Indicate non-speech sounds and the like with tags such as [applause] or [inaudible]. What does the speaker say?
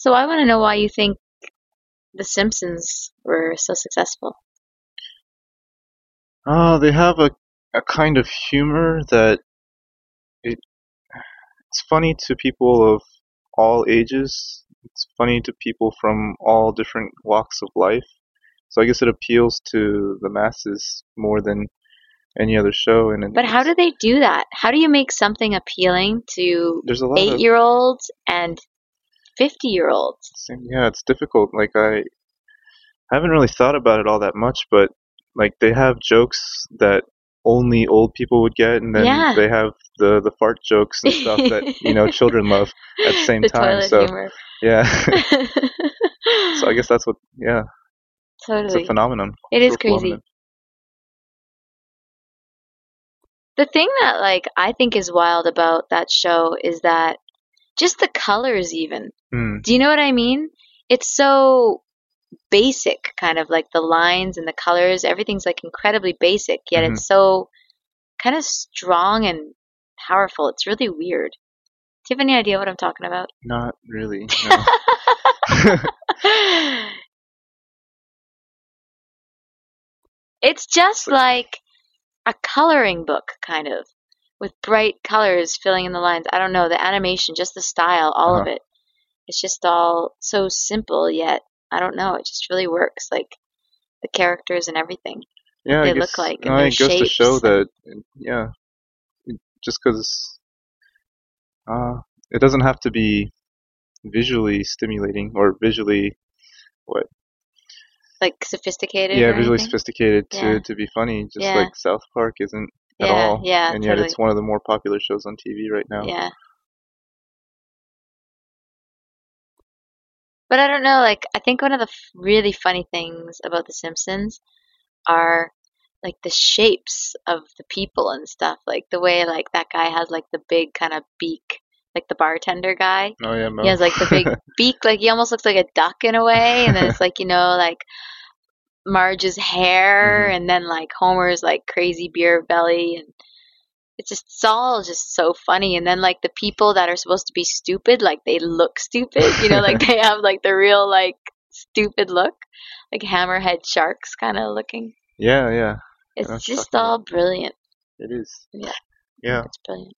So I want to know why you think The Simpsons were so successful. Uh, they have a, a kind of humor that it, it's funny to people of all ages. It's funny to people from all different walks of life. So I guess it appeals to the masses more than any other show. And but how do they do that? How do you make something appealing to eight-year-olds and 50 year olds. Yeah, it's difficult. Like, I haven't really thought about it all that much, but like, they have jokes that only old people would get, and then yeah. they have the, the fart jokes and stuff that, you know, [laughs] children love at the same the time. so, humor. yeah. [laughs] so I guess that's what, yeah. Totally. It's a phenomenon. It is crazy. Phenomenon. The thing that like I think is wild about that show is that just the colors even. Hmm. Do you know what I mean? It's so basic kind of like the lines and the colors, everything's like incredibly basic, yet Mhm. it's so kind of strong and powerful. It's really weird. Do you have any idea what I'm talking about? Not really. [laughs] No. [laughs] it's just like a coloring book, kind of, with bright colors filling in the lines. I don't know, the animation, just the style, all of Uh-huh. it. It's just all so simple, yet, I don't know, it just really works. Like the characters and everything. yeah, they I look guess, like and no, their it goes to show that yeah, just because uh, it doesn't have to be visually stimulating or visually what Like sophisticated. yeah visually anything. sophisticated to Yeah. to be funny just Yeah. like south park isn't at Yeah, all yeah, and yet totally. it's one of the more popular shows on tv right now Yeah. But I don't know, like, I think one of the f- really funny things about The Simpsons are, like, the shapes of the people and stuff. Like, the way, like, that guy has, like, the big kind of beak, like the bartender guy. oh yeah Moe. He has, like, the big [laughs] beak, like, he almost looks like a duck in a way. And then it's, like, you know, like, Marge's hair, Mhm. and then, like, Homer's, like, crazy beer belly. And it's just, it's all just so funny. And then, like, the people that are supposed to be stupid, like, they look stupid. You know, like, [laughs] they have, like, the real, like, stupid look. Like, hammerhead sharks kind of looking. yeah yeah It's just all brilliant. it is Yeah. yeah It's brilliant.